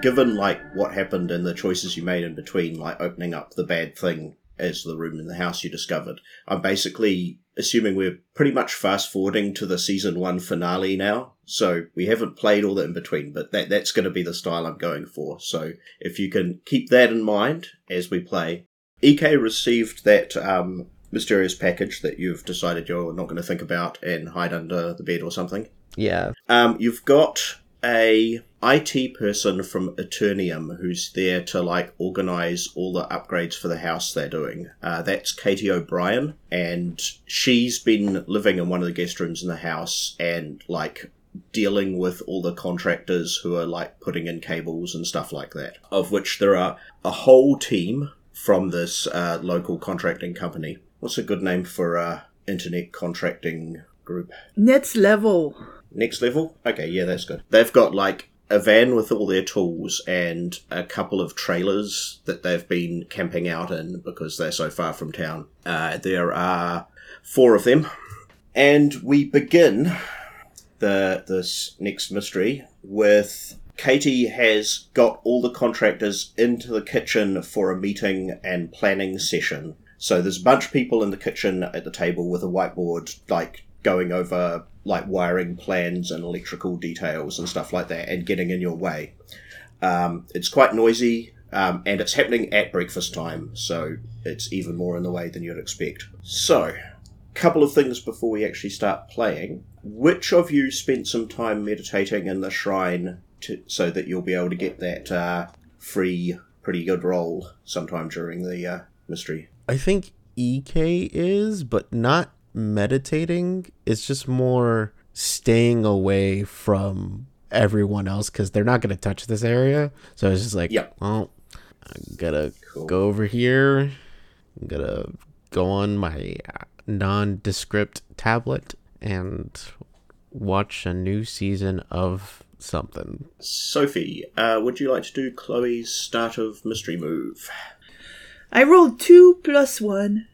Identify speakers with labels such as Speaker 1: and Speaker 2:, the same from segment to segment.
Speaker 1: Given like what happened and the choices you made in between, like opening up the bad thing as the room in the house you discovered, I'm basically assuming we're pretty much fast forwarding to the season one finale now. So we haven't played all that in between, but that that's going to be the style I'm going for. So if you can keep that in mind as we play, EK received that um, mysterious package that you've decided you're not going to think about and hide under the bed or something.
Speaker 2: Yeah.
Speaker 1: Um, you've got a IT person from Eternium who's there to like organize all the upgrades for the house they're doing. Uh, that's Katie O'Brien, and she's been living in one of the guest rooms in the house and like dealing with all the contractors who are like putting in cables and stuff like that. Of which there are a whole team from this uh, local contracting company. What's a good name for a internet contracting group?
Speaker 3: Next level.
Speaker 1: Next level? Okay, yeah, that's good. They've got like a van with all their tools and a couple of trailers that they've been camping out in because they're so far from town. Uh, there are four of them, and we begin the this next mystery with Katie has got all the contractors into the kitchen for a meeting and planning session. So there's a bunch of people in the kitchen at the table with a whiteboard, like going over like wiring plans and electrical details and stuff like that and getting in your way. Um, it's quite noisy um, and it's happening at breakfast time, so it's even more in the way than you'd expect. So, a couple of things before we actually start playing. Which of you spent some time meditating in the shrine to, so that you'll be able to get that uh, free, pretty good roll sometime during the uh, mystery?
Speaker 2: I think EK is, but not meditating. It's just more staying away from everyone else because they're not going to touch this area. So it's just like,
Speaker 1: Yep.
Speaker 2: well, I gotta
Speaker 1: Cool.
Speaker 2: go over here. I'm gonna go on my uh, nondescript tablet and watch a new season of something.
Speaker 1: Sophie, uh, would you like to do Chloe's start of mystery move?
Speaker 3: I rolled two plus one.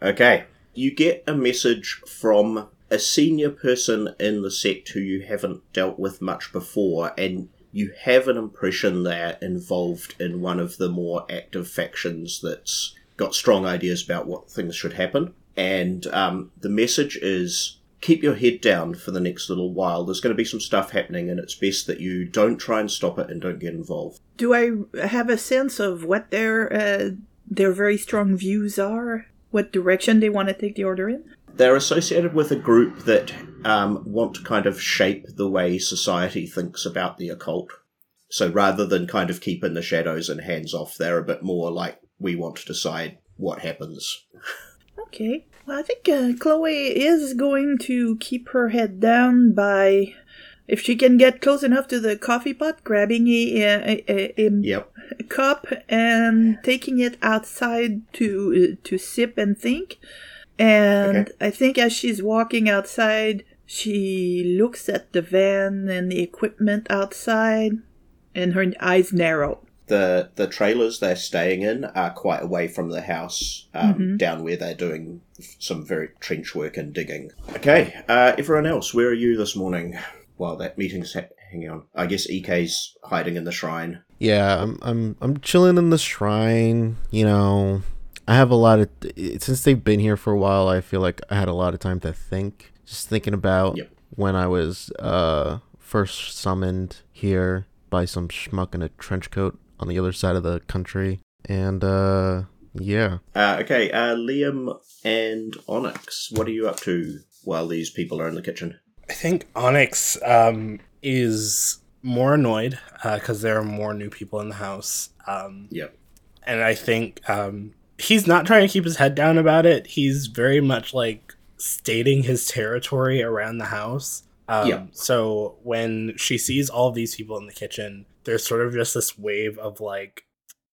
Speaker 1: Okay. You get a message from a senior person in the sect who you haven't dealt with much before, and you have an impression they're involved in one of the more active factions that's got strong ideas about what things should happen. And um, the message is keep your head down for the next little while. There's going to be some stuff happening, and it's best that you don't try and stop it and don't get involved.
Speaker 3: Do I have a sense of what their uh, their very strong views are? What direction they want to take the order in?
Speaker 1: they're associated with a group that um, want to kind of shape the way society thinks about the occult. So rather than kind of keep in the shadows and hands off, they're a bit more like we want to decide what happens.
Speaker 3: Okay. Well, I think uh, Chloe is going to keep her head down by, if she can get close enough to the coffee pot, grabbing a, a, a, a,
Speaker 1: Yep.
Speaker 3: cup and taking it outside to uh, to sip and think. And
Speaker 1: Okay.
Speaker 3: I think as she's walking outside, she looks at the van and the equipment outside, and her eyes narrow.
Speaker 1: The the trailers they're staying in are quite away from the house, um, down where they're doing some very trench work and digging. Okay, uh, everyone else, where are you this morning? While that meeting's ha- hang on. I guess EK's hiding in the shrine.
Speaker 2: Yeah, I'm I'm I'm chilling in the shrine. You know, I have a lot of since they've been here for a while. I feel like I had a lot of time to think. Just thinking about
Speaker 1: Yep.
Speaker 2: when I was uh first summoned here by some schmuck in a trench coat on the other side of the country, and uh yeah.
Speaker 1: Uh, okay, uh, Liam and Onyx, what are you up to while these people are in the kitchen?
Speaker 4: I think Onyx um, is more annoyed because there are more new people in the house. Um,
Speaker 1: Yep.
Speaker 4: and I think um, he's not trying to keep his head down about it. He's very much like stating his territory around the house. Um,
Speaker 1: Yeah.
Speaker 4: So when she sees all of these people in the kitchen, there's sort of just this wave of like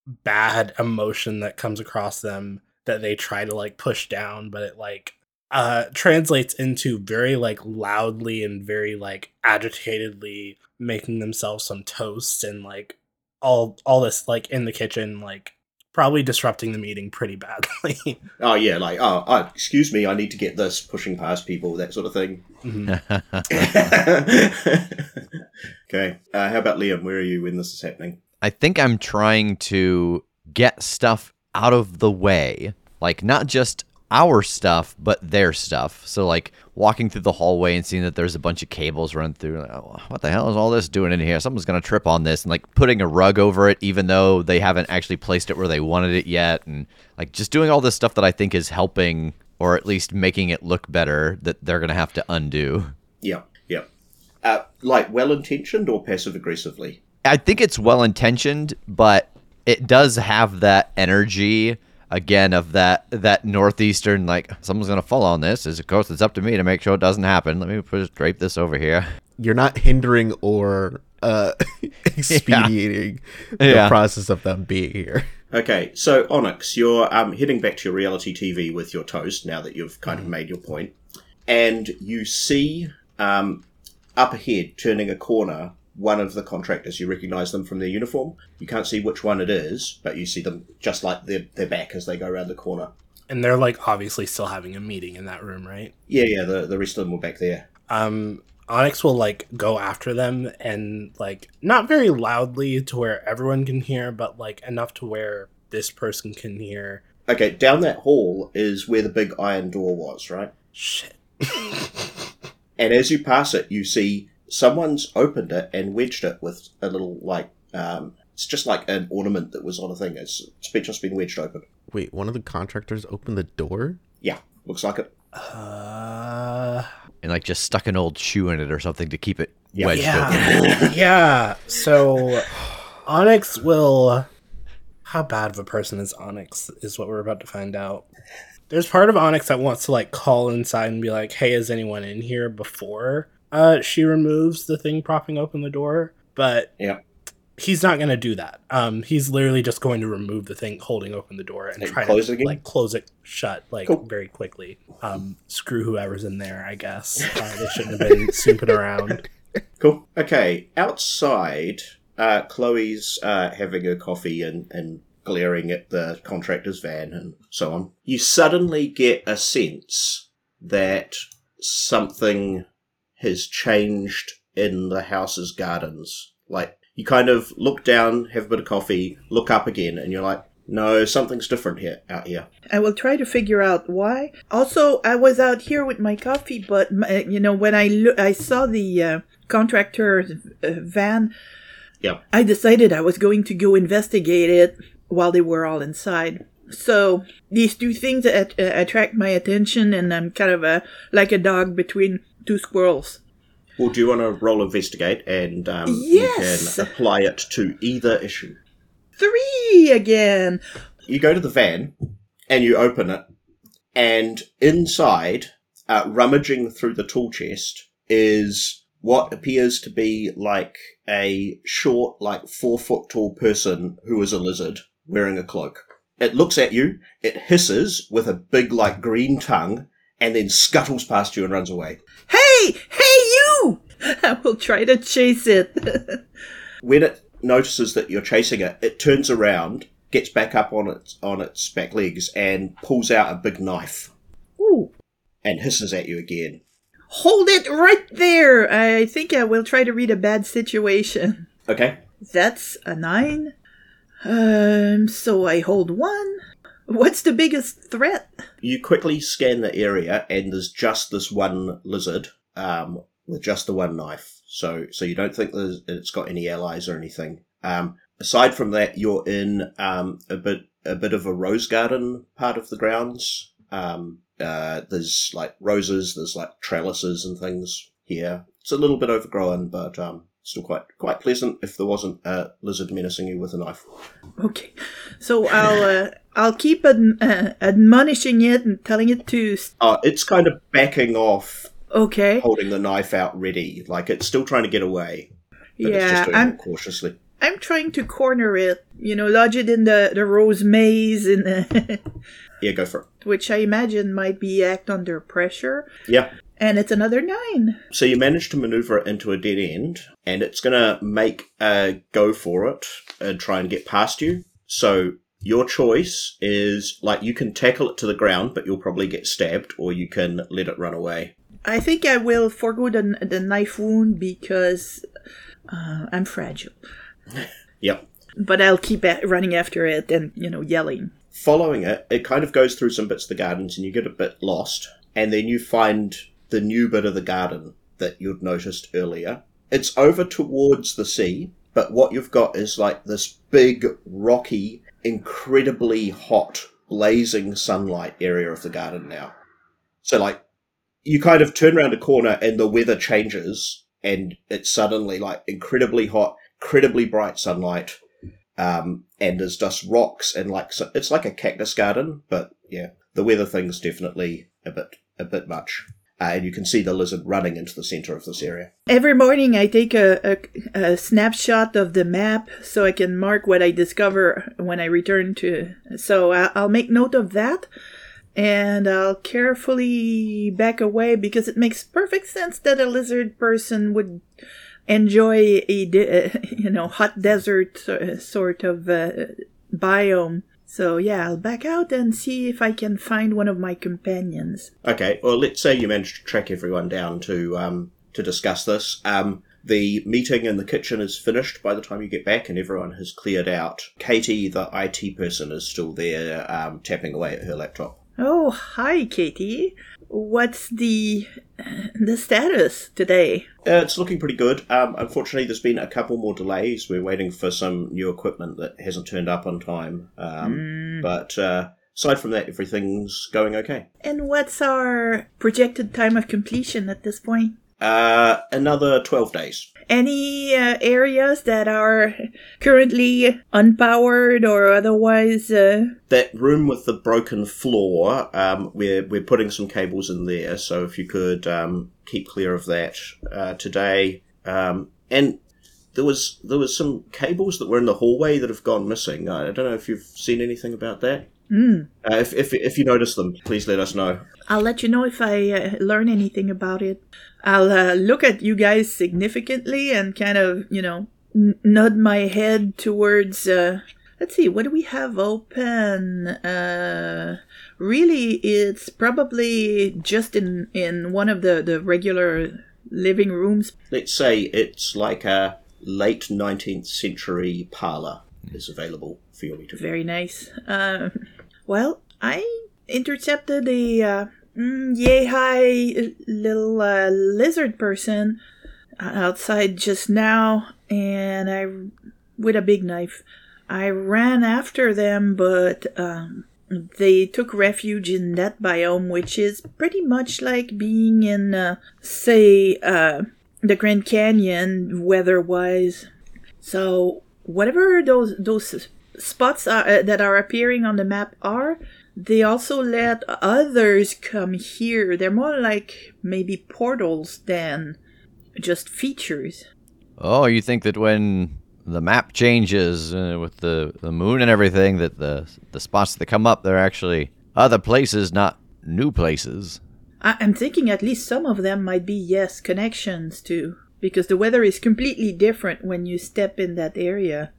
Speaker 4: bad emotion that comes across them that they try to like push down, but it like uh translates into very like loudly and very like agitatedly making themselves some toast and like all all this like in the kitchen like probably disrupting the meeting pretty badly.
Speaker 1: Oh, yeah, like, oh, oh, excuse me, I need to get this, pushing past people, that sort of thing.
Speaker 4: Mhm.
Speaker 1: okay, uh, how about Liam? Where are you when this is happening?
Speaker 5: I think I'm trying to get stuff out of the way. Like, not just our stuff, but their stuff. So, like, walking through the hallway and seeing that there's a bunch of cables run through. Like, oh, what the hell is all this doing in here? Someone's going to trip on this. And, like, putting a rug over it, even though they haven't actually placed it where they wanted it yet. And, like, just doing all this stuff that I think is helping, or at least making it look better, that they're going to have to undo.
Speaker 1: Yeah, yeah. Uh, like, well intentioned or passive aggressively?
Speaker 5: I think it's well intentioned, but it does have that energy again of that that northeastern like someone's gonna fall on this. Is of course it's up to me to make sure it doesn't happen. Let me just drape this over here.
Speaker 2: You're not hindering or uh expediting the
Speaker 5: Yeah.
Speaker 2: process of them being here.
Speaker 1: Okay, so Onyx, you're um, heading back to your reality TV with your toast now that you've kind of made your point, and you see um, up ahead, turning a corner, one of the contractors. You recognise them from their uniform. You can't see which one it is, but you see them just like their their back as they go around the corner.
Speaker 4: and they're like obviously still having a meeting in that room, right?
Speaker 1: Yeah, yeah. The the rest of them were back there.
Speaker 4: um Onyx will like go after them and like not very loudly to where everyone can hear, but like enough to where this person can hear.
Speaker 1: Okay, down that hall is where the big iron door was, right?
Speaker 4: Shit.
Speaker 1: And as you pass it, you see someone's opened it and wedged it with a little like um, it's just like an ornament that was on a thing. It's, it's been- just been wedged open.
Speaker 2: Wait, one of the contractors opened the door?
Speaker 1: Yeah, looks like it.
Speaker 4: Uh
Speaker 5: And like just stuck an old shoe in it or something to keep it
Speaker 1: Yeah.
Speaker 5: wedged open.
Speaker 4: yeah. yeah. So Onyx will how bad of a person is Onyx is what we're about to find out. There's part of Onyx that wants to like call inside and be like, "Hey, is anyone in here?" before uh she removes the thing propping open the door, but
Speaker 1: Yeah.
Speaker 4: he's not going to do that. Um he's literally just going to remove the thing holding open the door and
Speaker 1: And
Speaker 4: try to like close it shut like
Speaker 1: Cool.
Speaker 4: very quickly. Um screw whoever's in there, I guess. Uh, they shouldn't have been snooping around.
Speaker 1: Cool. Okay, outside, uh, Chloe's uh, having her coffee and, and glaring at the contractor's van and so on. You suddenly get a sense that something has changed in the house's gardens. Like, you kind of look down, have a bit of coffee, look up again, and you're like, no, something's different here out here.
Speaker 3: I will try to figure out why. Also, I was out here with my coffee, but my, you know when I lo- I saw the uh, contractor's uh, van,
Speaker 1: Yeah.
Speaker 3: I decided I was going to go investigate it while they were all inside. So these two things at, uh, attract my attention, and I'm kind of a like a dog between two squirrels.
Speaker 1: Well, do you want to roll investigate and um,
Speaker 3: Yes.
Speaker 1: you can apply it to either issue?
Speaker 3: Three again.
Speaker 1: you go to the van and you open it, and inside, uh, rummaging through the tool chest, is what appears to be like a short, like four foot tall person who is a lizard wearing a cloak. It looks at you, it hisses with a big, like green tongue, and then scuttles past you and runs away.
Speaker 3: Hey, hey, you! I will try to chase it.
Speaker 1: When it notices that you're chasing it, it turns around, gets back up on its on its back legs, and pulls out a big knife
Speaker 3: Ooh.
Speaker 1: and hisses at you again.
Speaker 3: Hold it right there. I think I will try to read a bad situation.
Speaker 1: Okay.
Speaker 3: That's a nine. Um, so I hold one. What's the biggest threat?
Speaker 1: You quickly scan the area, and there's just this one lizard um, with just the one knife. So, so you don't think it's got any allies or anything. Um, aside from that, you're in um, a bit a bit of a rose garden part of the grounds. Um, uh, there's like roses, there's like trellises and things here. It's a little bit overgrown, but um, still quite quite pleasant. If there wasn't a lizard menacing you with a knife.
Speaker 3: Okay, so I'll uh, I'll keep ad- uh, admonishing it and telling it to.
Speaker 1: Uh, it's kind of backing off,
Speaker 3: Okay,
Speaker 1: holding the knife out ready, like it's still trying to get away, but it's
Speaker 3: yeah,
Speaker 1: just doing
Speaker 3: I'm
Speaker 1: cautiously.
Speaker 3: I'm trying to corner it. You know, lodge it in the the rose maze, and
Speaker 1: Yeah, go for it.
Speaker 3: which I imagine might be act under pressure.
Speaker 1: Yeah.
Speaker 3: And it's another nine.
Speaker 1: So you manage to maneuver it into a dead end, and it's going to make a go for it and try and get past you. So your choice is like you can tackle it to the ground, but you'll probably get stabbed, or you can let it run away.
Speaker 3: I think I will forego the, the knife wound because uh, I'm fragile.
Speaker 1: Yep.
Speaker 3: But I'll keep running after it and, you know, yelling.
Speaker 1: Following it, it kind of goes through some bits of the gardens, and you get a bit lost, and then you find the new bit of the garden that you'd noticed earlier. It's over towards the sea, but what you've got is like this big, rocky, incredibly hot, blazing sunlight area of the garden now. So, like, you kind of turn around a corner and the weather changes, and it's suddenly like incredibly hot, incredibly bright sunlight, um, and there's just rocks and like so it's like a cactus garden, but yeah, the weather thing's definitely a bit a bit much. Uh, and you can see the lizard running into the center of this area.
Speaker 3: Every morning I take a, a, a snapshot of the map so I can mark what I discover when I return to. So I'll make note of that and I'll carefully back away because it makes perfect sense that a lizard person would enjoy a de- you know hot desert sort of uh, biome. So yeah, I'll back out and see if I can find one of my companions.
Speaker 1: Okay, well, let's say you managed to track everyone down to um, to discuss this. Um, the meeting in the kitchen is finished by the time you get back, and everyone has cleared out. Katie, the IT person, is still there, um, tapping away at her laptop.
Speaker 3: Oh, hi, Katie. What's the the status today?
Speaker 1: Uh, it's looking pretty good. Um, unfortunately, there's been a couple more delays. We're waiting for some new equipment that hasn't turned up on time. Um, But uh, aside from that, everything's going okay.
Speaker 3: And what's our projected time of completion at this point?
Speaker 1: Uh, another 12 days.
Speaker 3: Any uh, areas that are currently unpowered or otherwise? Uh,
Speaker 1: That room with the broken floor, um, we're, we're putting some cables in there, so if you could um, keep clear of that uh, today. Um, and there was there was some cables that were in the hallway that have gone missing. I don't know if you've seen anything about that.
Speaker 3: Mm,
Speaker 1: Uh, if, if, if you notice them, please let us know.
Speaker 3: I'll let you know if I uh, learn anything about it. I'll uh, look at you guys significantly and kind of, you know, n- nod my head towards. Uh, let's see, what do we have open? Uh, really, it's probably just in in one of the the regular living rooms.
Speaker 1: Let's say it's like a late 19th century parlor is available for your meeting.
Speaker 3: Very nice. Um, well, I intercepted a uh, mm, yay little uh, lizard person outside just now, and I, with a big knife, I ran after them, but um, they took refuge in that biome, which is pretty much like being in, uh, say, uh, the Grand Canyon weather-wise. So whatever those those spots are, uh, that are appearing on the map are, they also let others come here. They're more like maybe portals than just features.
Speaker 5: Oh, you think that when the map changes uh, with the, the moon and everything, that the the spots that come up, they're actually other places, not new places.
Speaker 3: I- I'm thinking at least some of them might be yes connections too, because the weather is completely different when you step in that area.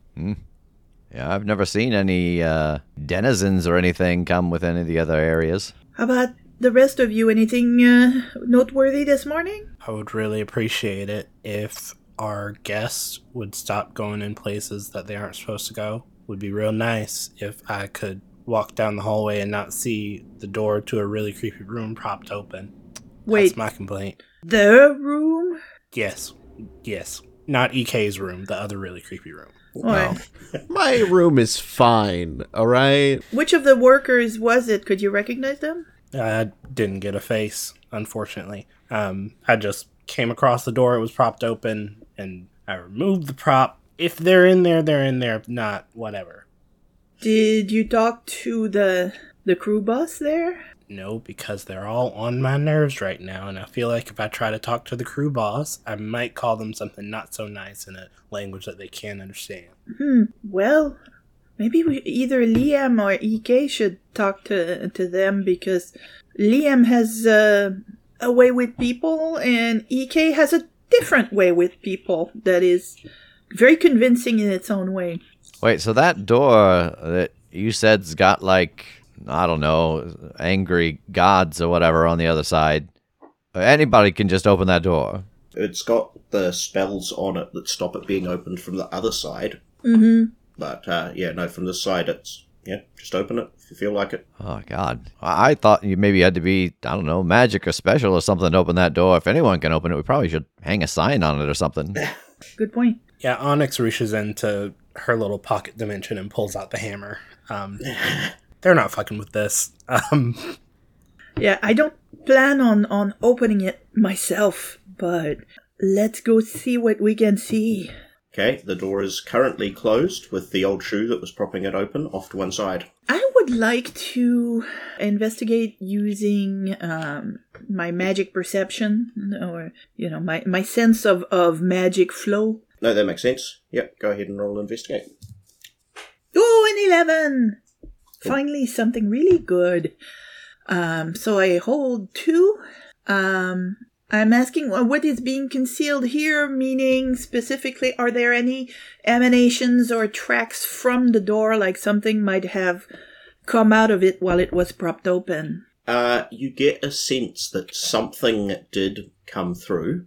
Speaker 5: Yeah, I've never seen any uh, denizens or anything come with any of the other areas.
Speaker 3: How about the rest of you, anything uh, noteworthy this morning?
Speaker 4: I would really appreciate it if our guests would stop going in places that they aren't supposed to go. Would be real nice if I could walk down the hallway and not see the door to a really creepy room propped open.
Speaker 3: Wait,
Speaker 4: That's my complaint.
Speaker 3: the room?
Speaker 4: Yes. Yes. Not EK's room, the other really creepy room.
Speaker 3: Or
Speaker 2: My room is fine, all right?
Speaker 3: which of the workers was it? Could you recognize them?
Speaker 4: I didn't get a face, unfortunately. Um, I just came across the door, it was propped open, and I removed the prop. If they're in there, they're in there. If not, whatever.
Speaker 3: Did you talk to the the crew boss there?
Speaker 4: No, because they're all on my nerves right now, and I feel like if I try to talk to the crew boss, I might call them something not so nice in a language that they can't understand.
Speaker 3: Hmm. Well, maybe we, either Liam or Ek should talk to to them because Liam has uh, a way with people, and Ek has a different way with people that is very convincing in its own way.
Speaker 5: Wait, so that door that you said's got like I don't know, angry gods or whatever on the other side. Anybody can just open that door.
Speaker 1: It's got the spells on it that stop it being opened from the other side.
Speaker 3: Mm-hmm.
Speaker 1: But uh, yeah, no, from this side, it's yeah, just open it if you feel like it.
Speaker 5: Oh God! I I thought you maybe had to be I don't know magic or special or something to open that door. If anyone can open it, we probably should hang a sign on it or something.
Speaker 3: Good point.
Speaker 4: Yeah, Onyx reaches into her little pocket dimension and pulls out the hammer. Um, they're not fucking with this. Um,
Speaker 3: Yeah, I don't plan on on opening it myself, but let's go see what we can see.
Speaker 1: Okay, the door is currently closed with the old shoe that was propping it open off to one side.
Speaker 3: I would like to investigate using um, my magic perception, or you know, my my sense of of magic flow.
Speaker 1: No, that makes sense. Yep, go ahead and roll investigate.
Speaker 3: Oh, an eleven! Finally, something really good. Um, so I hold two. Um, I'm asking what is being concealed here, meaning specifically, are there any emanations or tracks from the door, like something might have come out of it while it was propped open?
Speaker 1: Uh, you get a sense that something did come through,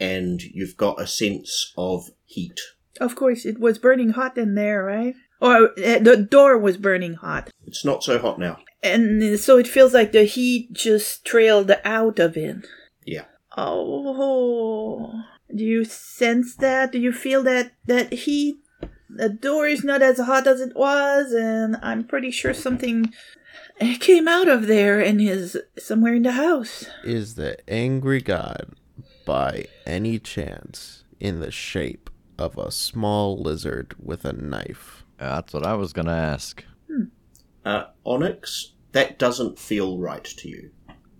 Speaker 1: and you've got a sense of heat.
Speaker 3: Of course, it was burning hot in there, right? Or uh, the door was burning hot.
Speaker 1: It's not so hot now.
Speaker 3: And so it feels like the heat just trailed out of it.
Speaker 1: Yeah.
Speaker 3: Oh, do you sense that? Do you feel that that heat? The door is not as hot as it was, and I'm pretty sure something came out of there and is somewhere in the house.
Speaker 2: Is the angry god by any chance in the shape of a small lizard with a knife?
Speaker 5: That's what I was gonna ask.
Speaker 1: Uh, Onyx, that doesn't feel right to you.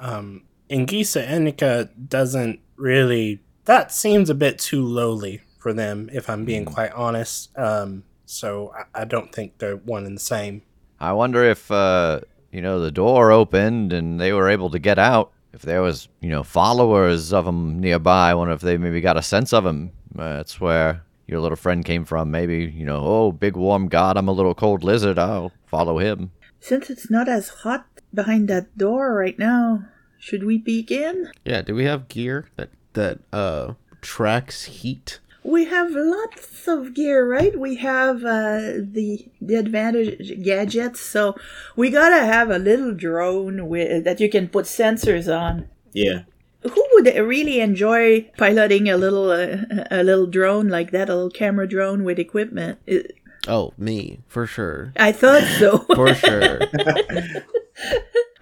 Speaker 4: um, Ingisa Enika doesn't really. That seems a bit too lowly for them, if I'm being quite honest. Um, so I, I don't think they're one and the same.
Speaker 5: I wonder if uh, you know the door opened and they were able to get out. If there was you know followers of them nearby, I wonder if they maybe got a sense of them. Uh, that's where your little friend came from. Maybe you know, oh, big warm god, I'm a little cold lizard. I'll follow him.
Speaker 3: Since it's not as hot behind that door right now, should we peek in?
Speaker 2: Yeah, do we have gear that that uh tracks heat?
Speaker 3: We have lots of gear, right? We have uh, the the advantage gadgets, so we gotta have a little drone with, that you can put sensors on.
Speaker 1: Yeah.
Speaker 3: Who would really enjoy piloting a little uh, a little drone like that, a little camera drone with equipment? It-
Speaker 2: Oh, me, for sure.
Speaker 3: I thought so.
Speaker 2: For sure.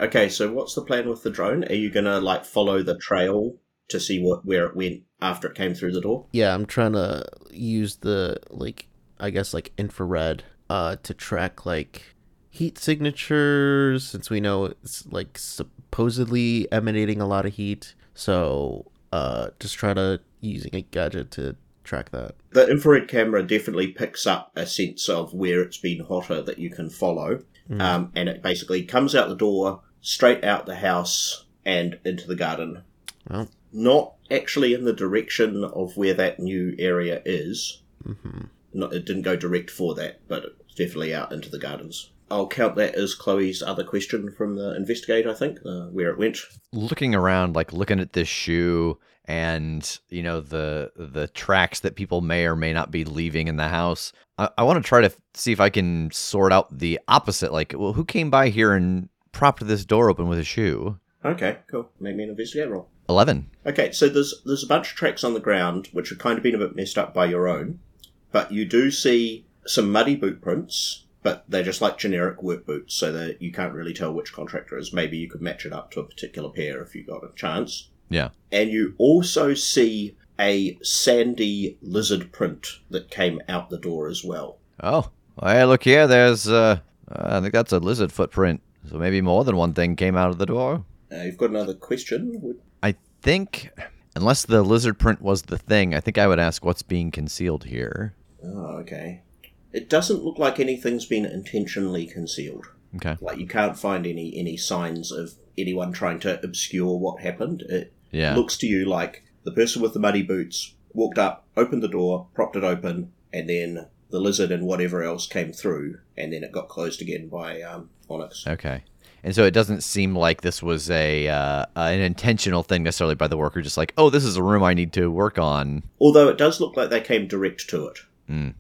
Speaker 1: Okay, so what's the plan with the drone? Are you gonna like follow the trail to see what where it went after it came through the door?
Speaker 2: yeah, I'm trying to use the like I guess like infrared uh to track like heat signatures since we know it's like supposedly emanating a lot of heat. So, uh just try to using a gadget to track that.
Speaker 1: The infrared camera definitely picks up a sense of where it's been hotter that you can follow, um, and it basically comes out the door, straight out the house, and into the garden.
Speaker 2: Well,
Speaker 1: Not actually in the direction of where that new area is.
Speaker 2: mhm.
Speaker 1: Not, it didn't go direct for that, but it's definitely out into the gardens. I'll count that as Chloe's other question from the investigate. I think uh, where it went.
Speaker 5: looking around like looking at this shoe and you know the the tracks that people may or may not be leaving in the house i, I want to try to see if i can sort out the opposite like well who came by here and propped this door open with a shoe
Speaker 1: Okay, cool. Make me an investigate roll.
Speaker 5: 11
Speaker 1: Okay, so there's there's a bunch of tracks on the ground which have kind of been a bit messed up by your own, but you do see some muddy boot prints, but they're just like generic work boots, so that you can't really tell which contractor is. Maybe you could match it up to a particular pair if you got a chance.
Speaker 5: yeah
Speaker 1: And you also see a sandy lizard print that came out the door as well.
Speaker 5: oh hey look here there's uh i think that's a lizard footprint so maybe more than one thing came out of the door
Speaker 1: Uh, you've got another question?
Speaker 5: I think unless the lizard print was the thing i think i would ask what's being concealed here
Speaker 1: Oh, okay. It doesn't look like anything's been intentionally concealed.
Speaker 5: okay
Speaker 1: Like you can't find any any signs of anyone trying to obscure what happened. It
Speaker 5: yeah
Speaker 1: looks to you like the person with the muddy boots walked up, opened the door, propped it open, and then the lizard and whatever else came through, and then it got closed again by um, Onyx.
Speaker 5: Okay. And so it doesn't seem like this was a uh, an intentional thing necessarily by the worker, just like, oh, this is a room I need to work on.
Speaker 1: Although it does look like they came direct to it.
Speaker 5: Mm.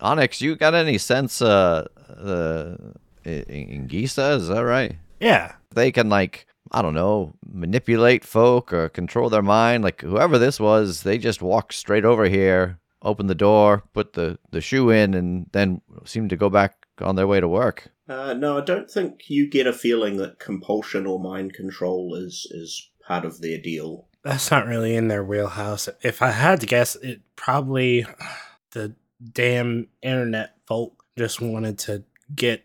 Speaker 5: Onyx, you got any sense uh the in Gisa, is that right?
Speaker 4: Yeah.
Speaker 5: They can like I don't know, manipulate folk or control their mind. Like whoever this was, they just walked straight over here, opened the door, put the, the shoe in, and then seemed to go back on their way to work.
Speaker 1: Uh, no, I don't think you get a feeling that compulsion or mind control is is part of their deal.
Speaker 4: That's not really in their wheelhouse. If I had to guess, it probably the damn internet folk just wanted to get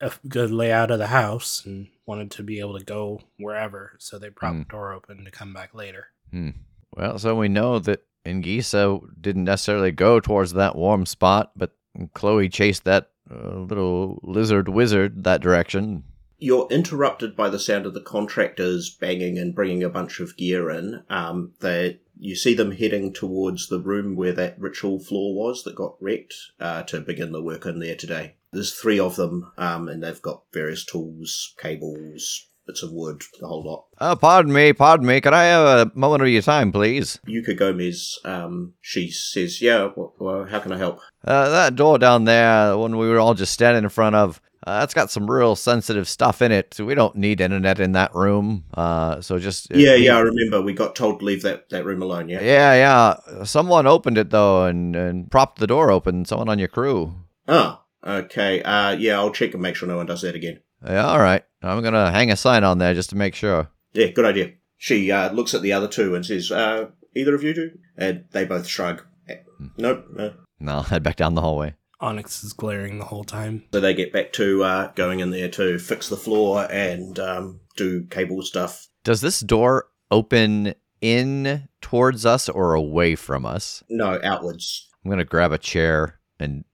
Speaker 4: a good layout of the house and wanted to be able to go wherever. So they propped
Speaker 5: Hmm.
Speaker 4: the door open to come back later.
Speaker 5: Hmm. Well, so we know that Ngisa didn't necessarily go towards that warm spot, but Chloe chased that uh, little lizard wizard that direction.
Speaker 1: You're interrupted by the sound of the contractors banging and bringing a bunch of gear in. Um, they, you see them heading towards the room where that ritual floor was that got wrecked uh, to begin the work in there today. There's three of them, um, and they've got various tools, cables, bits of wood, the whole lot.
Speaker 5: Uh, pardon me, pardon me. Could I have a moment of your time, please?
Speaker 1: Yuka Gomez, um, she says, "Yeah, well, well, how can I help?"
Speaker 5: Uh, that door down there, the one we were all just standing in front of, uh, that's got some real sensitive stuff in it. So we don't need internet in that room. Uh, so just
Speaker 1: Yeah, yeah, I remember. We got told to leave that, that room alone. Yeah.
Speaker 5: yeah, yeah. Someone opened it though, and and propped the door open. Someone on your crew.
Speaker 1: Oh, okay. Uh, yeah, I'll check and make sure no one does that again.
Speaker 5: Yeah, all right. I'm gonna hang a sign on there just to make sure.
Speaker 1: Yeah, good idea. She uh, looks at the other two and says, uh, "Either of you do?" And they both shrug. Eh, Nope. No.
Speaker 5: No, I'll head back down the hallway.
Speaker 4: Onyx is glaring the whole time.
Speaker 1: So they get back to uh, going in there to fix the floor and um, do cable stuff.
Speaker 5: Does this door open in towards us or away from us?
Speaker 1: No, outwards.
Speaker 5: I'm gonna grab a chair and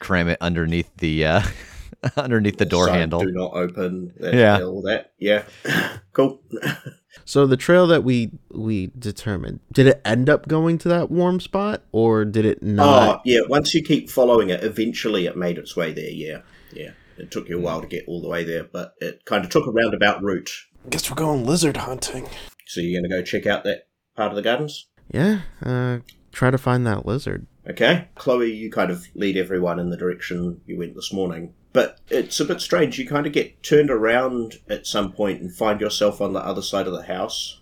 Speaker 5: cram it underneath the uh, underneath the door
Speaker 1: So
Speaker 5: handle.
Speaker 1: Do not open. That,
Speaker 5: Yeah.
Speaker 1: All that. Yeah. cool.
Speaker 2: So the trail that we we determined, did it end up going to that warm spot or did it not?
Speaker 1: Oh,
Speaker 2: not?
Speaker 1: yeah. Once you keep following it, eventually it made its way there. Yeah. Yeah. It took you a while to get all the way there, but it kind of took a roundabout route.
Speaker 6: Guess we're going lizard hunting.
Speaker 1: So you're going to go check out that part of the gardens?
Speaker 2: Yeah, uh, try to find that lizard.
Speaker 1: Okay. Chloe, you kind of lead everyone in the direction you went this morning. But it's a bit strange. You kind of get turned around at some point and find yourself on the other side of the house.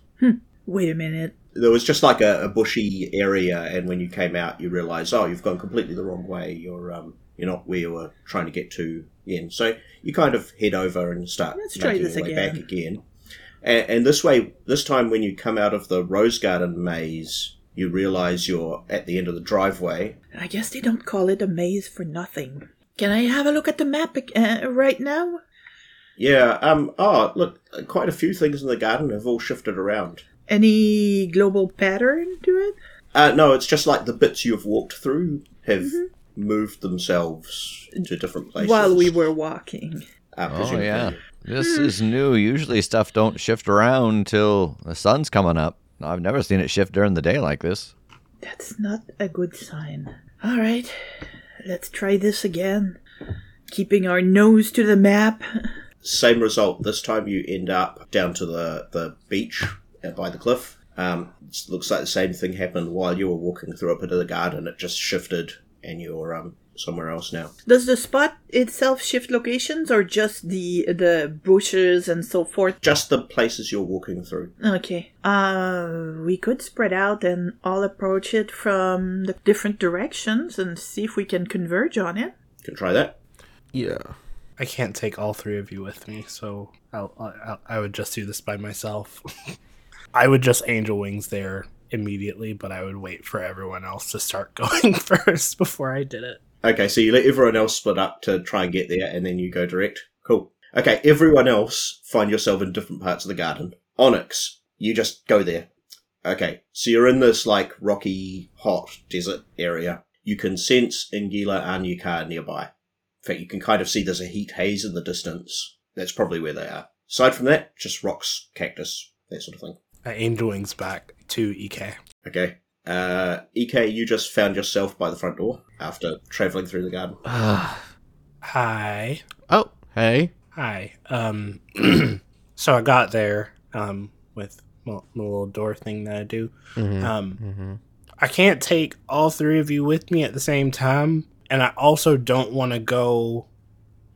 Speaker 3: Wait a minute.
Speaker 1: There was just like a, a bushy area, and when you came out, you realise, oh, you've gone completely the wrong way. You're um, you're not where you were trying to get to in. So you kind of head over and start
Speaker 3: Let's
Speaker 1: making your way
Speaker 3: again.
Speaker 1: back again. And, and this way, this time when you come out of the rose garden maze, you realise you're at the end of the driveway,
Speaker 3: I guess they don't call it a maze for nothing. Can I have a look at the map uh, right now?
Speaker 1: Yeah, um, oh, look, quite a few things in the garden have all shifted around.
Speaker 3: Any global pattern to it?
Speaker 1: Uh, no, it's just like the bits you've walked through have moved themselves to different places.
Speaker 3: While we were walking.
Speaker 1: Uh,
Speaker 5: Oh yeah, this is new. Usually stuff don't shift around till the sun's coming up. I've never seen it shift during the day like this.
Speaker 3: That's not a good sign. All right, let's try this again. keeping our nose to the map.
Speaker 1: Same result. This time you end up down to the, the beach uh, by the cliff. Um, it looks like the same thing happened while you were walking through a bit of the garden. It just shifted and you're um, somewhere else now.
Speaker 3: Does the spot itself shift locations or just the the bushes and so forth?
Speaker 1: Just the places you're walking through.
Speaker 3: Okay. Uh, we could spread out and all approach it from the different directions and see if we can converge on it.
Speaker 1: Can try that.
Speaker 2: Yeah.
Speaker 4: I can't take all three of you with me, so I'll, I'll, I would just do this by myself. I would just angel wings there immediately, but I would wait for everyone else to start going first before I did it.
Speaker 1: Okay, so you let everyone else split up to try and get there, and then you go direct. Cool. Okay, everyone else find yourself in different parts of the garden. Onyx, you just go there. Okay, so you're in this like rocky, hot desert area. You can sense Ingila Yukar nearby. In fact, you can kind of see there's a heat haze in the distance. That's probably where they are. Aside from that, just rocks, cactus, that sort of thing.
Speaker 4: I angel wings back to EK.
Speaker 1: Okay. Uh, EK, you just found yourself by the front door after traveling through the garden.
Speaker 4: Hi.
Speaker 2: oh, hey.
Speaker 4: Hi. Um, so I got there um, with my, my little door thing that I do.
Speaker 2: Mhm.
Speaker 4: Um,
Speaker 2: Mhm.
Speaker 4: I can't take all three of you with me at the same time, and I also don't want to go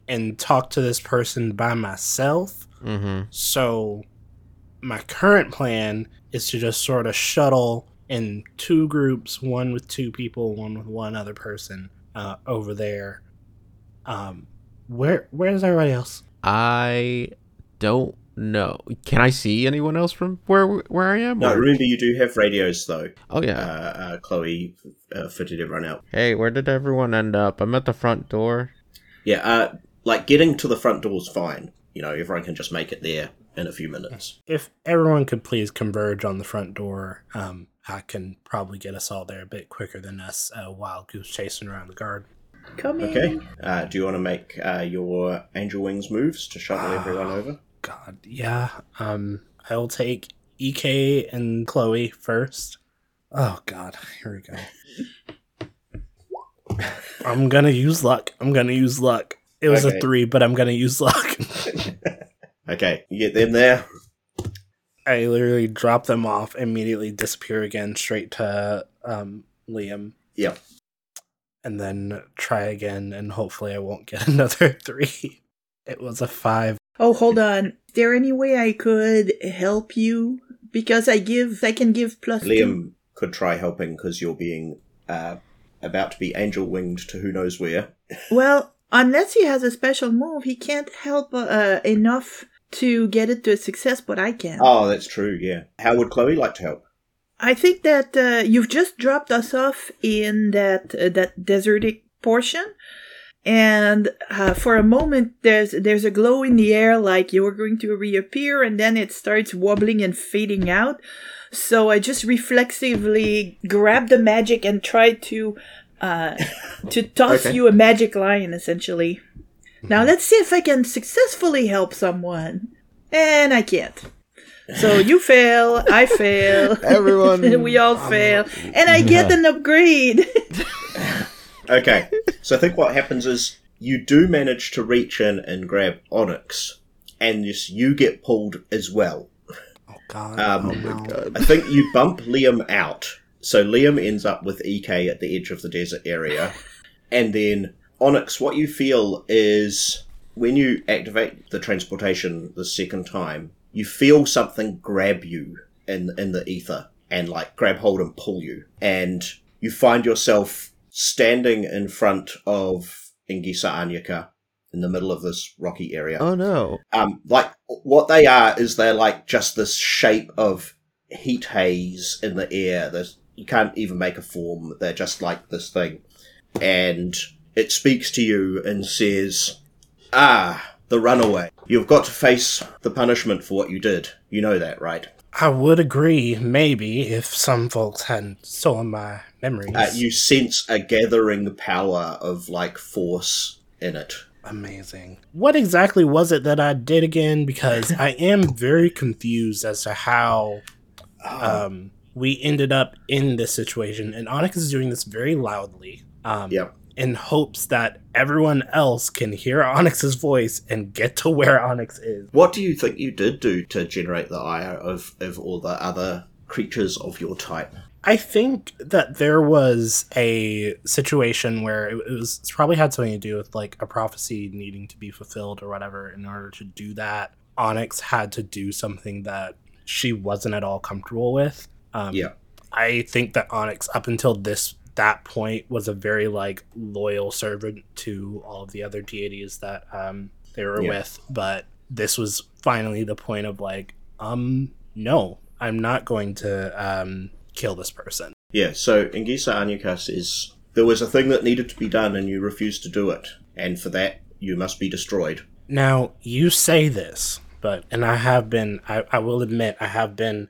Speaker 4: and talk to this person by myself.
Speaker 2: Mhm.
Speaker 4: So, my current plan is to just sort of shuttle in two groups, one with two people, one with one other person, uh, over there. Um, where where's everybody else?
Speaker 2: I don't know. Can I see anyone else from where where I am?
Speaker 1: No,
Speaker 2: or-
Speaker 1: remember you do have radios though.
Speaker 2: Oh
Speaker 1: Uh,
Speaker 2: yeah.
Speaker 1: uh, Chloe uh, fitted everyone out.
Speaker 2: hey, where did everyone end up? I'm at the front door.
Speaker 1: Yeah, uh, like getting to the front door is fine. You know, everyone can just make it there in a few minutes.
Speaker 4: If everyone could please converge on the front door, um, I can probably get us all there a bit quicker than us uh, wild goose chasing around the guard.
Speaker 3: Come in.
Speaker 1: Okay. Uh, do you want to make uh, your angel wings moves to shuttle everyone over?
Speaker 4: God, yeah. Um, I'll take Ek and Chloe first. Oh God, here we go. I'm gonna use luck. I'm gonna use luck. It was
Speaker 1: Okay.
Speaker 4: a three, but I'm gonna use luck.
Speaker 1: Okay, you get them there.
Speaker 4: I literally drop them off, immediately disappear again, straight to um, Liam,
Speaker 1: Yeah.
Speaker 4: and then try again, and hopefully I won't get another three. It was a five.
Speaker 3: Oh, hold on. Is there any way I could help you? Because I give, I can give plus plus
Speaker 1: Liam could try helping because you're being uh, about to be angel winged to who knows where.
Speaker 3: Well, unless he has a special move, he can't help uh, enough to get it to a success, but I can.
Speaker 1: Oh, that's true. Yeah. How would Chloe like to help?
Speaker 3: I think that uh, you've just dropped us off in that uh, that desertic portion, and uh, for a moment there's there's a glow in the air, like you're going to reappear, and then it starts wobbling and fading out. So I just reflexively grab the magic and try to uh, to toss
Speaker 1: Okay.
Speaker 3: you a magic line, essentially. Now let's see if I can successfully help someone, and I can't. So you fail, I fail.
Speaker 2: Everyone-
Speaker 3: we all fail. And I get an upgrade.
Speaker 1: Okay. so I think what happens is you do manage to reach in and grab Onyx, and just you get pulled as well.
Speaker 4: Oh God!
Speaker 1: Um,
Speaker 4: oh, no.
Speaker 1: I think you bump Liam out. So Liam ends up with EK at the edge of the desert area. And then Onyx, what you feel is when you activate the transportation the second time, you feel something grab you in in the ether and like grab hold and pull you. And you find yourself standing in front of Ingisa Anyaka in the middle of this rocky area
Speaker 2: Oh no.
Speaker 1: um, like what they are is they're like just this shape of heat haze in the air. There's you can't even make a form. They're just like this thing, and it speaks to you and says, "Ah, the runaway. You've got to face the punishment for what you did. You know that, right?
Speaker 4: I would agree, maybe, if some folks hadn't stolen my memories.
Speaker 1: Uh, you sense a gathering power of like force in it.
Speaker 4: Amazing. What exactly was it that I did again? Because I am very confused as to how um, we ended up in this situation. And Onyx is doing this very loudly. Um,
Speaker 1: Yep.
Speaker 4: In hopes that everyone else can hear Onyx's voice and get to where Onyx is.
Speaker 1: What do you think you did do to generate the ire of, of all the other creatures of your type?
Speaker 4: I think that there was a situation where it was probably had something to do with like a prophecy needing to be fulfilled or whatever. In order to do that, Onyx had to do something that she wasn't at all comfortable with. Um,
Speaker 1: Yeah.
Speaker 4: I think that Onyx, up until this that point, was a very like loyal servant to all of the other deities that um, they were
Speaker 1: Yeah.
Speaker 4: with. But this was finally the point of like, um, no, I'm not going to um, kill this person.
Speaker 1: Yeah, so Ingisa Anyuka is there was a thing that needed to be done and you refused to do it, and for that you must be destroyed.
Speaker 4: Now, you say this, but, and I have been, I, I will admit, I have been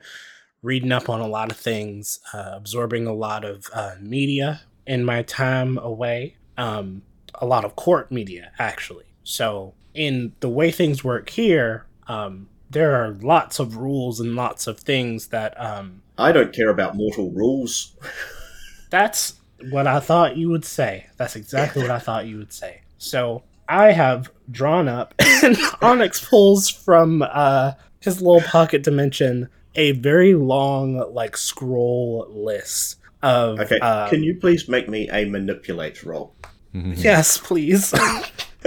Speaker 4: reading up on a lot of things, uh, absorbing a lot of uh, media in my time away, um, a lot of court media, actually. So, in the way things work here, um, there are lots of rules and lots of things that, um,
Speaker 1: I don't care about mortal rules.
Speaker 4: That's what I thought you would say. That's exactly what I thought you would say. So I have drawn up, and Onyx pulls from uh, his little pocket dimension a very long, like, scroll list of.
Speaker 1: Okay,
Speaker 4: um,
Speaker 1: can you please make me a manipulate roll?
Speaker 4: Yes, please.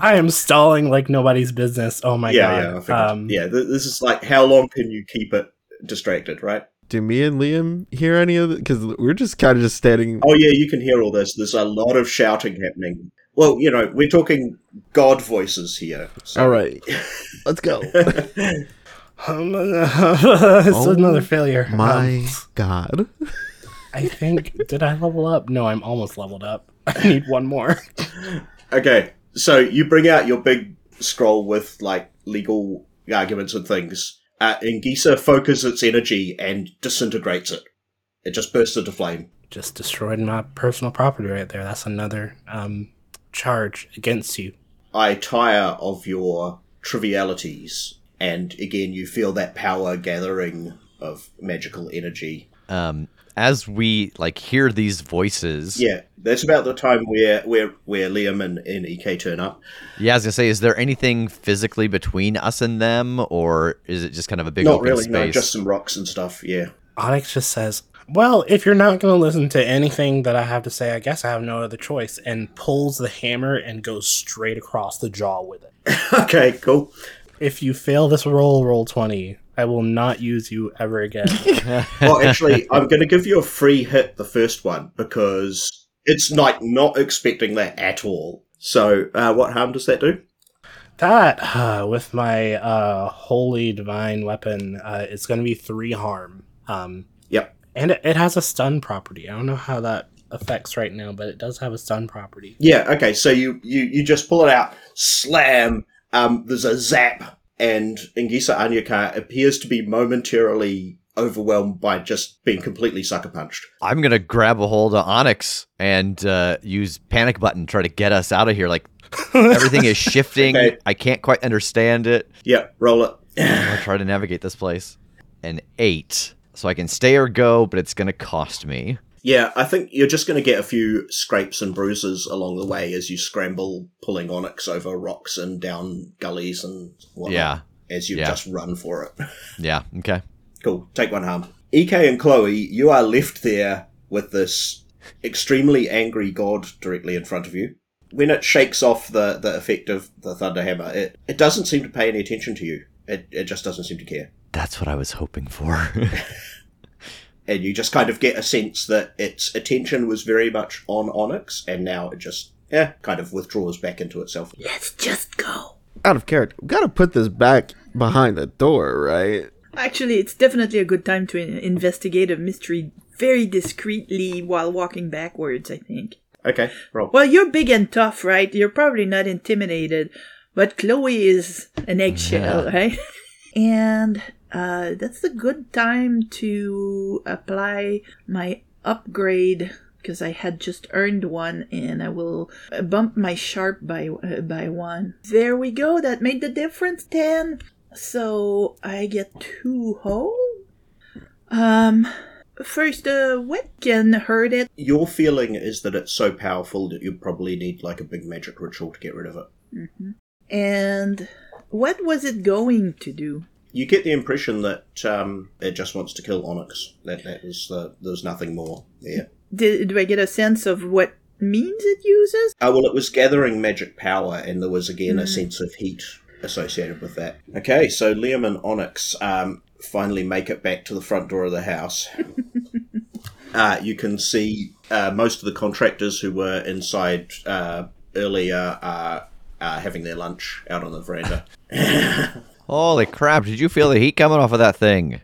Speaker 4: I am stalling like nobody's business. Oh my
Speaker 1: yeah,
Speaker 4: god.
Speaker 1: yeah, I
Speaker 4: um,
Speaker 1: yeah. Th- this is like how long can you keep it distracted, right?
Speaker 2: Do me and Liam hear any of it? Because we're just kind of just standing.
Speaker 1: Oh yeah, you can hear all this. There's a lot of shouting happening. Well, you know, we're talking god voices here. so-
Speaker 2: All right, let's go.
Speaker 4: it's
Speaker 2: Oh
Speaker 4: another failure.
Speaker 2: My
Speaker 4: Um,
Speaker 2: God.
Speaker 4: I think did I level up? No, I'm almost leveled up. I need one more.
Speaker 1: Okay, so you bring out your big scroll with like legal arguments and things. Uh, Ingisa focuses its energy and disintegrates it. It just bursts into flame.
Speaker 4: Just destroyed my personal property right there. That's another um charge against you.
Speaker 1: I tire of your trivialities, and again, you feel that power gathering of magical energy.
Speaker 5: Um, as we like hear these voices,
Speaker 1: Yeah, that's about the time where where where Liam and, and Ek turn up.
Speaker 5: yeah, I was gonna say, is there anything physically between us and them, or is it just kind of a big
Speaker 1: Not
Speaker 5: open
Speaker 1: really,
Speaker 5: space?
Speaker 1: no, just some rocks and stuff. Yeah.
Speaker 4: Onyx just says, Well, if you're not going to listen to anything that I have to say, I guess I have no other choice, and pulls the hammer and goes straight across the jaw with it.
Speaker 1: okay, cool.
Speaker 4: If you fail this roll, roll 20, I will not use you ever again.
Speaker 1: Well, actually, I'm going to give you a free hit the first one because it's like not expecting that at all. So, uh, what harm does that do?
Speaker 4: that, uh, with my uh, holy divine weapon, uh, it's going to be three harm. Um,
Speaker 1: Yep.
Speaker 4: and it, it has a stun property. I don't know how that affects right now, but it does have a stun property.
Speaker 1: Yeah. Okay. So you you you just pull it out, slam. Um, there's a zap, and Ingisa Anyaka appears to be momentarily overwhelmed by just being completely sucker punched.
Speaker 5: I'm gonna grab a hold of Onyx and uh, use panic button, try to get us out of here. Like everything is shifting.
Speaker 1: Okay.
Speaker 5: I can't quite understand it.
Speaker 1: Yeah. Roll it.
Speaker 5: I'm gonna try to navigate this place. An eight, so I can stay or go, but it's gonna cost me.
Speaker 1: Yeah, I think you're just going to get a few scrapes and bruises along the way as you scramble, pulling Onyx over rocks and down gullies and whatnot.
Speaker 5: Yeah,
Speaker 1: As you
Speaker 5: yeah.
Speaker 1: just run for it.
Speaker 5: yeah, okay.
Speaker 1: Cool. Take one harm. Ek and Chloe, you are left there with this extremely angry god directly in front of you. When it shakes off the, the effect of the Thunderhammer, it, it doesn't seem to pay any attention to you. It, it just doesn't seem to care.
Speaker 5: That's what I was hoping for.
Speaker 1: And you just kind of get a sense that its attention was very much on Onyx, and now it just, yeah, kind of withdraws back into itself.
Speaker 3: Let's just go.
Speaker 2: Out of character. We've gotta put this back behind the door, right?
Speaker 3: Actually, it's definitely a good time to investigate a mystery very discreetly while walking backwards, I think.
Speaker 1: Okay, roll.
Speaker 3: Well, you're big and tough, right? You're probably not intimidated, but Chloe is an eggshell, right? And uh, that's a good time to apply my upgrade because I had just earned one, and I will bump my sharp by uh, by one. There we go. That made the difference. Ten. So I get two whole. Um. First, uh, what can hurt it?
Speaker 1: Your feeling is that it's so powerful that you probably need like a big magic ritual to get rid of it.
Speaker 3: And what was it going to do?
Speaker 1: You get the impression that um, it just wants to kill Onyx. That that was the, there's nothing more there.
Speaker 3: Did, do I get a sense of what means it uses?
Speaker 1: Uh, well, it was gathering magic power, and there was again a sense of heat associated with that. Okay, so Liam and Onyx um, finally make it back to the front door of the house. uh, you can see uh, most of the contractors who were inside uh, earlier are, are having their lunch out on the veranda.
Speaker 5: Holy crap! Did you feel the heat coming off of that thing?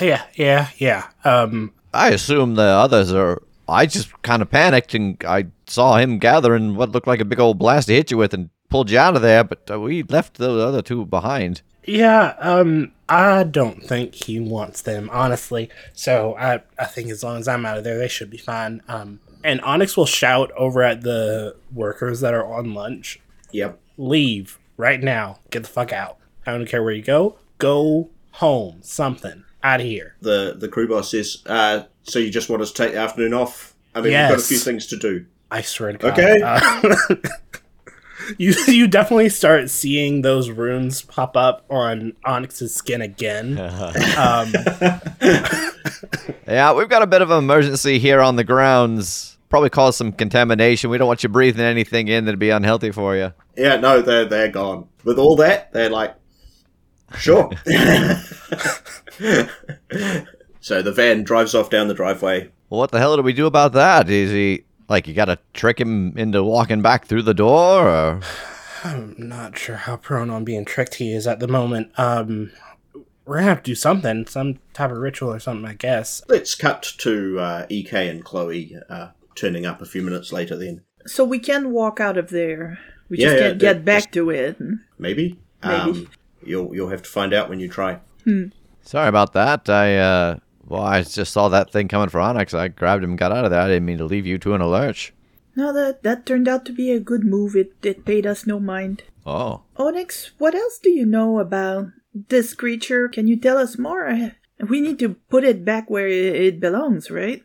Speaker 4: Yeah, yeah, yeah. Um,
Speaker 5: I assume the others are. I just kind of panicked and I saw him gathering what looked like a big old blast to hit you with and pulled you out of there, but uh, we left the other two behind.
Speaker 4: yeah. Um, I don't think he wants them, honestly. So I, I think as long as I'm out of there, they should be fine. Um, and Onyx will shout over at the workers that are on lunch,
Speaker 1: yep.
Speaker 4: "Leave right now! Get the fuck out! I don't care where you go. Go home. Something out of here."
Speaker 1: The the crew boss says, uh, "So you just want us to take the afternoon off? I mean, we've got a few things to do."
Speaker 4: I swear to God.
Speaker 1: Okay.
Speaker 4: Uh, you you definitely start seeing those runes pop up on Onyx's skin again. um,
Speaker 5: Yeah, we've got a bit of an emergency here on the grounds. Probably cause some contamination. We don't want you breathing anything in that'd be unhealthy for you.
Speaker 1: Yeah, no, they're they're gone. With all that, they're like, sure. so the van drives off down the driveway.
Speaker 5: Well, what the hell do we do about that? Is he like you got to trick him into walking back through the door? Or
Speaker 4: I'm not sure how prone on being tricked he is at the moment. Um, we're gonna have to do something, some type of ritual or something, I guess.
Speaker 1: Let's cut to uh, Ek and Chloe uh, turning up a few minutes later. Then
Speaker 3: So we can walk out of there. We
Speaker 1: Yeah,
Speaker 3: just
Speaker 1: yeah,
Speaker 3: can't get back
Speaker 1: just-
Speaker 3: to it.
Speaker 1: maybe.
Speaker 3: Maybe.
Speaker 1: Um, you'll you'll have to find out when you try.
Speaker 5: sorry about that. I uh, well, I just saw that thing coming for Onyx. I grabbed him, and got out of there. I didn't mean to leave you two in a lurch.
Speaker 3: No, that that turned out to be a good move. It it paid us no mind.
Speaker 5: Oh,
Speaker 3: Onyx, what else do you know about this creature? Can you tell us more? We need to put it back where it it belongs, right?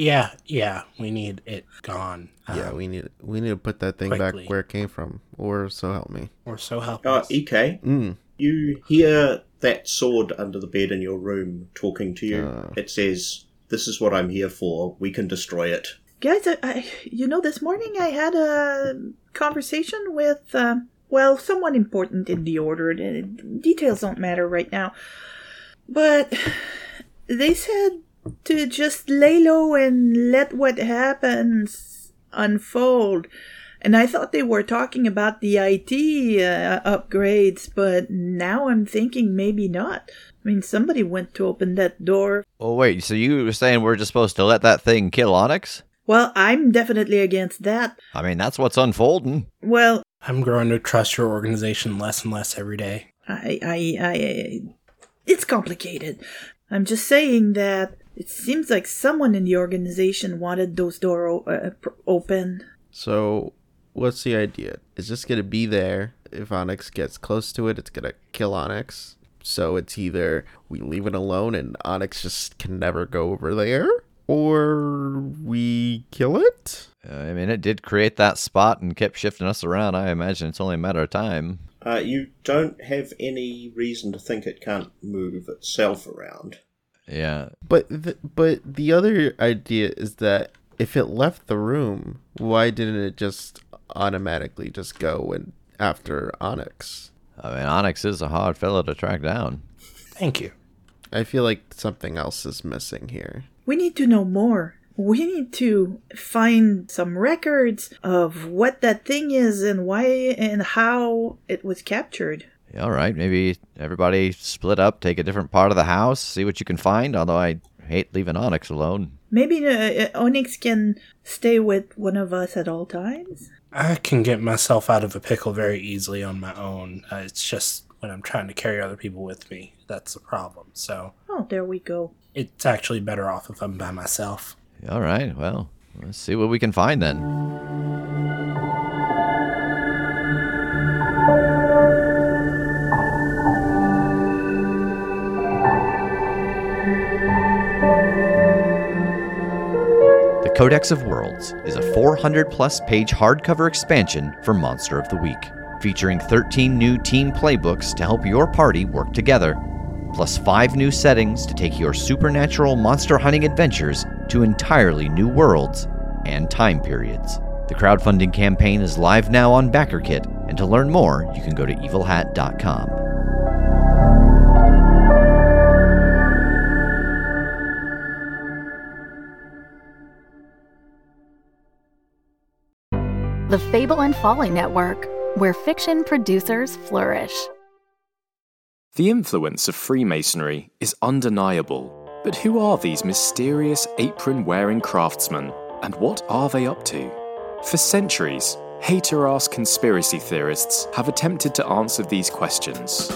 Speaker 4: Yeah, yeah, we need it gone.
Speaker 2: Yeah,
Speaker 4: Um,
Speaker 2: we need we need to put that thing
Speaker 4: quickly.
Speaker 2: back where it came from, or so help me.
Speaker 4: Or so help
Speaker 1: Uh,
Speaker 4: us.
Speaker 1: Ek,
Speaker 2: Mm.
Speaker 1: you hear that sword under the bed in your room talking to you.
Speaker 2: Uh.
Speaker 1: It says, "This is what I'm here for. We can destroy it."
Speaker 3: Guys, I, I you know, this morning I had a conversation with, um, well, someone important in the order. The details don't matter right now. But they said to just lay low and let what happens unfold. And I thought they were talking about the IT uh, upgrades, but now I'm thinking maybe not. I mean, somebody went to open that door.
Speaker 5: oh wait. So you were saying we're just supposed to let that thing kill Onyx?
Speaker 3: Well, I'm definitely against that.
Speaker 5: I mean, that's what's unfolding.
Speaker 3: Well,
Speaker 4: I'm growing to trust your organization less and less every day.
Speaker 3: I, I, I, it's complicated. I'm just saying that it seems like someone in the organization wanted those doors uh, open.
Speaker 2: So, what's the idea? Is this gonna be there? If Onyx gets close to it, it's gonna kill Onyx. So it's either we leave it alone and Onyx just can never go over there, or we kill it.
Speaker 5: Uh, I mean, it did create that spot and kept shifting us around. I imagine it's only a matter of time.
Speaker 1: Uh, you don't have any reason to think it can't move itself around.
Speaker 5: Yeah.
Speaker 2: But the, but the other idea is that if it left the room, why didn't it just automatically just go and after Onyx?
Speaker 5: I mean, Onyx is a hard fellow to track down.
Speaker 4: Thank you.
Speaker 2: I feel like something else is missing here.
Speaker 3: We need to know more. We need to find some records of what that thing is and why and how it was captured.
Speaker 5: All right, maybe everybody split up, take a different part of the house, see what you can find. Although I hate leaving Onyx alone.
Speaker 3: Maybe uh, Onyx can stay with one of us at all times.
Speaker 4: I can get myself out of a pickle very easily on my own. Uh, it's just when I'm trying to carry other people with me that's the problem. So
Speaker 3: Oh, there we go.
Speaker 4: it's actually better off if I'm by myself.
Speaker 5: All right, well, let's see what we can find then. Codex of Worlds is a 400 plus page hardcover expansion for Monster of the Week, featuring 13 new team playbooks to help your party work together, plus 5 new settings to take your supernatural monster hunting adventures to entirely new worlds and time periods. The crowdfunding campaign is live now on BackerKit, and to learn more, you can go to evilhat.com.
Speaker 7: The Fable and Folly Network, where fiction producers flourish.
Speaker 8: The influence of Freemasonry is undeniable, but who are these mysterious apron wearing craftsmen, and what are they up to? For centuries, hater ass conspiracy theorists have attempted to answer these questions.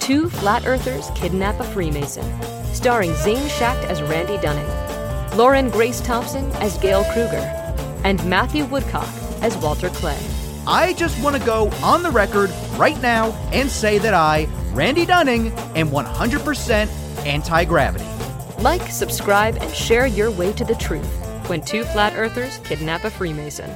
Speaker 9: Two Flat Earthers Kidnap a Freemason, starring Zane Schacht as Randy Dunning, Lauren Grace Thompson as Gail Kruger, and Matthew Woodcock as Walter Clay.
Speaker 10: I just want to go on the record right now and say that I, Randy Dunning, am 100% anti gravity.
Speaker 9: Like, subscribe, and share your way to the truth when two Flat Earthers kidnap a Freemason.